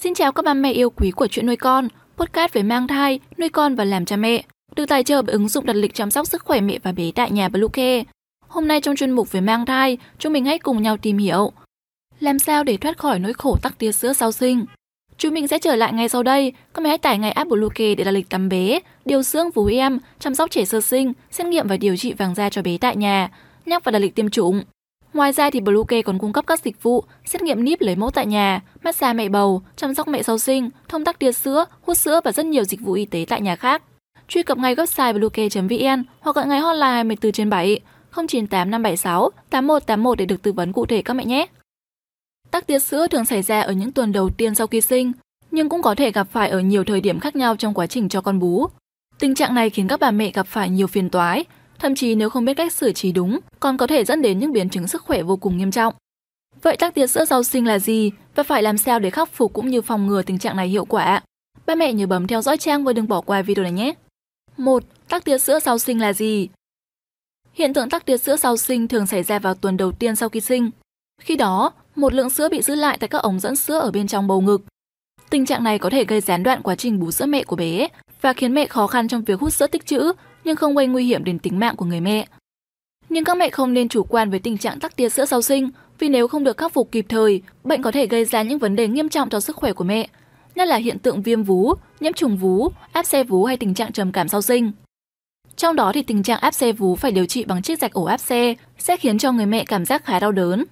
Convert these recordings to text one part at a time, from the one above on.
Xin chào các ba mẹ yêu quý của chuyện nuôi con, podcast về mang thai, nuôi con và làm cha mẹ, được tài trợ bởi ứng dụng đặt lịch chăm sóc sức khỏe mẹ và bé tại nhà Bluecare. Hôm nay trong chuyên mục về mang thai, chúng mình hãy cùng nhau tìm hiểu làm sao để thoát khỏi nỗi khổ tắc tia sữa sau sinh. Chúng mình sẽ trở lại ngay sau đây. Các mẹ hãy tải ngay app Bluecare để đặt lịch tắm bé, điều dưỡng vú em, chăm sóc trẻ sơ sinh, xét nghiệm và điều trị vàng da cho bé tại nhà, nhắc và đặt lịch tiêm chủng. Ngoài ra thì Bluecare còn cung cấp các dịch vụ xét nghiệm níp lấy mẫu tại nhà, massage mẹ bầu, chăm sóc mẹ sau sinh, thông tắc tia sữa, hút sữa và rất nhiều dịch vụ y tế tại nhà khác. Truy cập ngay website bluecare.vn hoặc gọi ngay hotline 24 trên 7 098 576 8181 để được tư vấn cụ thể các mẹ nhé. Tắc tia sữa thường xảy ra ở những tuần đầu tiên sau khi sinh, nhưng cũng có thể gặp phải ở nhiều thời điểm khác nhau trong quá trình cho con bú. Tình trạng này khiến các bà mẹ gặp phải nhiều phiền toái, thậm chí nếu không biết cách xử trí đúng, còn có thể dẫn đến những biến chứng sức khỏe vô cùng nghiêm trọng. Vậy tắc tia sữa sau sinh là gì và phải làm sao để khắc phục cũng như phòng ngừa tình trạng này hiệu quả? Ba mẹ nhớ bấm theo dõi trang và đừng bỏ qua video này nhé. 1. Tắc tia sữa sau sinh là gì? Hiện tượng tắc tia sữa sau sinh thường xảy ra vào tuần đầu tiên sau khi sinh. Khi đó, một lượng sữa bị giữ lại tại các ống dẫn sữa ở bên trong bầu ngực. Tình trạng này có thể gây gián đoạn quá trình bú sữa mẹ của bé và khiến mẹ khó khăn trong việc hút sữa tích trữ nhưng không gây nguy hiểm đến tính mạng của người mẹ. Nhưng các mẹ không nên chủ quan với tình trạng tắc tia sữa sau sinh vì nếu không được khắc phục kịp thời, bệnh có thể gây ra những vấn đề nghiêm trọng cho sức khỏe của mẹ, nhất là hiện tượng viêm vú, nhiễm trùng vú, áp xe vú hay tình trạng trầm cảm sau sinh. Trong đó thì tình trạng áp xe vú phải điều trị bằng chiếc rạch ổ áp xe sẽ khiến cho người mẹ cảm giác khá đau đớn.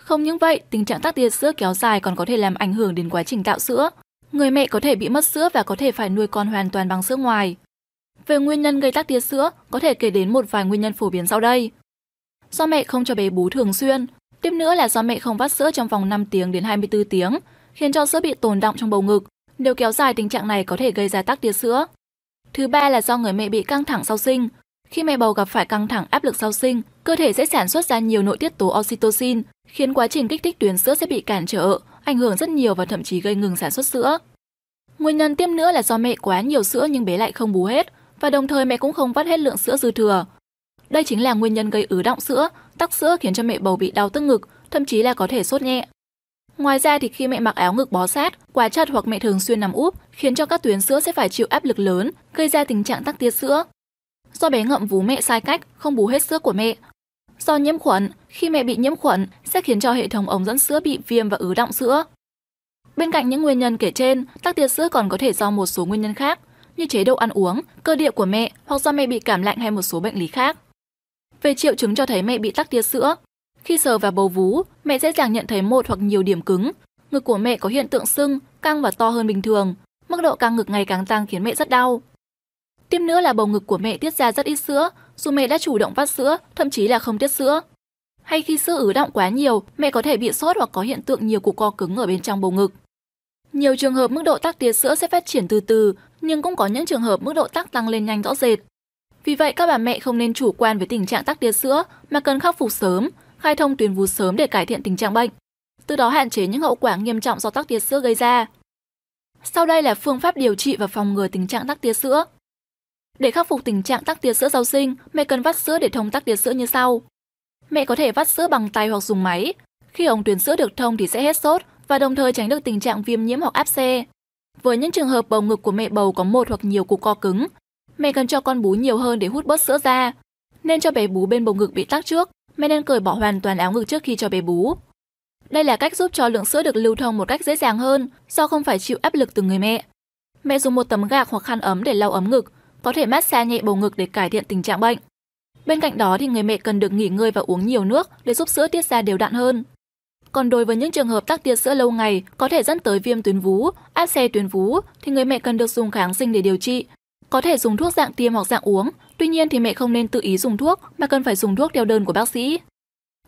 Không những vậy, tình trạng tắc tia sữa kéo dài còn có thể làm ảnh hưởng đến quá trình tạo sữa. Người mẹ có thể bị mất sữa và có thể phải nuôi con hoàn toàn bằng sữa ngoài. Về nguyên nhân gây tắc tia sữa, có thể kể đến một vài nguyên nhân phổ biến sau đây. Do mẹ không cho bé bú thường xuyên, tiếp nữa là do mẹ không vắt sữa trong vòng 5 tiếng đến 24 tiếng, khiến cho sữa bị tồn động trong bầu ngực. Nếu kéo dài tình trạng này có thể gây ra tắc tia sữa. Thứ ba là do người mẹ bị căng thẳng sau sinh. Khi mẹ bầu gặp phải căng thẳng áp lực sau sinh, cơ thể sẽ sản xuất ra nhiều nội tiết tố oxytocin, khiến quá trình kích thích tuyến sữa sẽ bị cản trở, ảnh hưởng rất nhiều và thậm chí gây ngừng sản xuất sữa. Nguyên nhân tiếp nữa là do mẹ quá nhiều sữa nhưng bé lại không bú hết, và đồng thời mẹ cũng không vắt hết lượng sữa dư thừa. Đây chính là nguyên nhân gây ứ động sữa, tắc sữa khiến cho mẹ bầu bị đau tức ngực, thậm chí là có thể sốt nhẹ. Ngoài ra thì khi mẹ mặc áo ngực bó sát, quá chặt hoặc mẹ thường xuyên nằm úp, khiến cho các tuyến sữa sẽ phải chịu áp lực lớn, gây ra tình trạng tắc tiết sữa. Do bé ngậm vú mẹ sai cách, không bú hết sữa của mẹ. Do nhiễm khuẩn, khi mẹ bị nhiễm khuẩn sẽ khiến cho hệ thống ống dẫn sữa bị viêm và ứ động sữa. Bên cạnh những nguyên nhân kể trên, tắc tiết sữa còn có thể do một số nguyên nhân khác, như chế độ ăn uống, cơ địa của mẹ hoặc do mẹ bị cảm lạnh hay một số bệnh lý khác. Về triệu chứng cho thấy mẹ bị tắc tia sữa, khi sờ vào bầu vú, mẹ dễ dàng nhận thấy một hoặc nhiều điểm cứng. Ngực của mẹ có hiện tượng sưng, căng và to hơn bình thường. Mức độ căng ngực ngày càng tăng khiến mẹ rất đau. Tiếp nữa là bầu ngực của mẹ tiết ra rất ít sữa, dù mẹ đã chủ động vắt sữa, thậm chí là không tiết sữa. Hay khi sữa ứ động quá nhiều, mẹ có thể bị sốt hoặc có hiện tượng nhiều cục co cứng ở bên trong bầu ngực. Nhiều trường hợp mức độ tắc tia sữa sẽ phát triển từ từ, nhưng cũng có những trường hợp mức độ tắc tăng lên nhanh rõ rệt. Vì vậy các bà mẹ không nên chủ quan với tình trạng tắc tia sữa mà cần khắc phục sớm, khai thông tuyến vú sớm để cải thiện tình trạng bệnh, từ đó hạn chế những hậu quả nghiêm trọng do tắc tia sữa gây ra. Sau đây là phương pháp điều trị và phòng ngừa tình trạng tắc tia sữa. Để khắc phục tình trạng tắc tia sữa sau sinh, mẹ cần vắt sữa để thông tắc tia sữa như sau. Mẹ có thể vắt sữa bằng tay hoặc dùng máy. Khi ống tuyến sữa được thông thì sẽ hết sốt và đồng thời tránh được tình trạng viêm nhiễm hoặc áp xe. Với những trường hợp bầu ngực của mẹ bầu có một hoặc nhiều cục co cứng, mẹ cần cho con bú nhiều hơn để hút bớt sữa ra. Nên cho bé bú bên bầu ngực bị tắc trước mẹ nên cởi bỏ hoàn toàn áo ngực trước khi cho bé bú. Đây là cách giúp cho lượng sữa được lưu thông một cách dễ dàng hơn do không phải chịu áp lực từ người mẹ. Mẹ dùng một tấm gạc hoặc khăn ấm để lau ấm ngực, có thể massage nhẹ bầu ngực để cải thiện tình trạng bệnh. Bên cạnh đó thì người mẹ cần được nghỉ ngơi và uống nhiều nước để giúp sữa tiết ra đều đặn hơn. Còn đối với những trường hợp tắc tia sữa lâu ngày có thể dẫn tới viêm tuyến vú, áp xe tuyến vú thì người mẹ cần được dùng kháng sinh để điều trị. Có thể dùng thuốc dạng tiêm hoặc dạng uống Tuy nhiên thì mẹ không nên tự ý dùng thuốc mà cần phải dùng thuốc theo đơn của bác sĩ.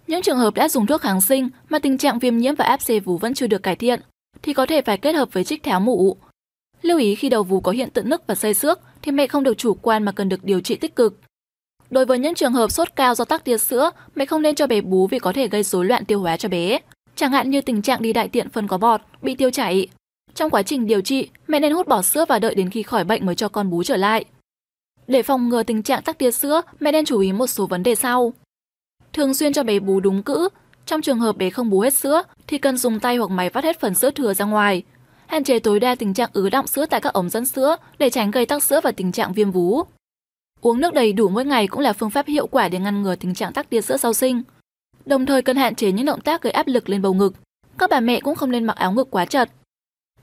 Những trường hợp đã dùng thuốc kháng sinh mà tình trạng viêm nhiễm và áp xe vú vẫn chưa được cải thiện thì có thể phải kết hợp với trích tháo mụ. Lưu ý khi đầu vú có hiện tượng nức và xây xước thì mẹ không được chủ quan mà cần được điều trị tích cực. Đối với những trường hợp sốt cao do tắc tia sữa, mẹ không nên cho bé bú vì có thể gây rối loạn tiêu hóa cho bé, chẳng hạn như tình trạng đi đại tiện phân có bọt, bị tiêu chảy. Trong quá trình điều trị, mẹ nên hút bỏ sữa và đợi đến khi khỏi bệnh mới cho con bú trở lại. Để phòng ngừa tình trạng tắc tia sữa, mẹ nên chú ý một số vấn đề sau. Thường xuyên cho bé bú đúng cữ. Trong trường hợp bé không bú hết sữa thì cần dùng tay hoặc máy vắt hết phần sữa thừa ra ngoài. hạn chế tối đa tình trạng ứ động sữa tại các ống dẫn sữa để tránh gây tắc sữa và tình trạng viêm vú. Uống nước đầy đủ mỗi ngày cũng là phương pháp hiệu quả để ngăn ngừa tình trạng tắc tia sữa sau sinh. Đồng thời cần hạn chế những động tác gây áp lực lên bầu ngực. Các bà mẹ cũng không nên mặc áo ngực quá chật.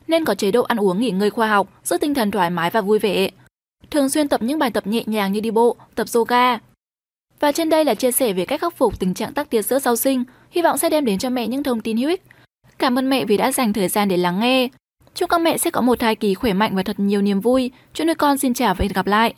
Nên có chế độ ăn uống nghỉ ngơi khoa học, giữ tinh thần thoải mái và vui vẻ. Thường xuyên tập những bài tập nhẹ nhàng như đi bộ, tập yoga. Và trên đây là chia sẻ về cách khắc phục tình trạng tắc tia sữa sau sinh, hy vọng sẽ đem đến cho mẹ những thông tin hữu ích. Cảm ơn mẹ vì đã dành thời gian để lắng nghe. Chúc các mẹ sẽ có một thai kỳ khỏe mạnh và thật nhiều niềm vui. Chúc nuôi con xin chào và hẹn gặp lại.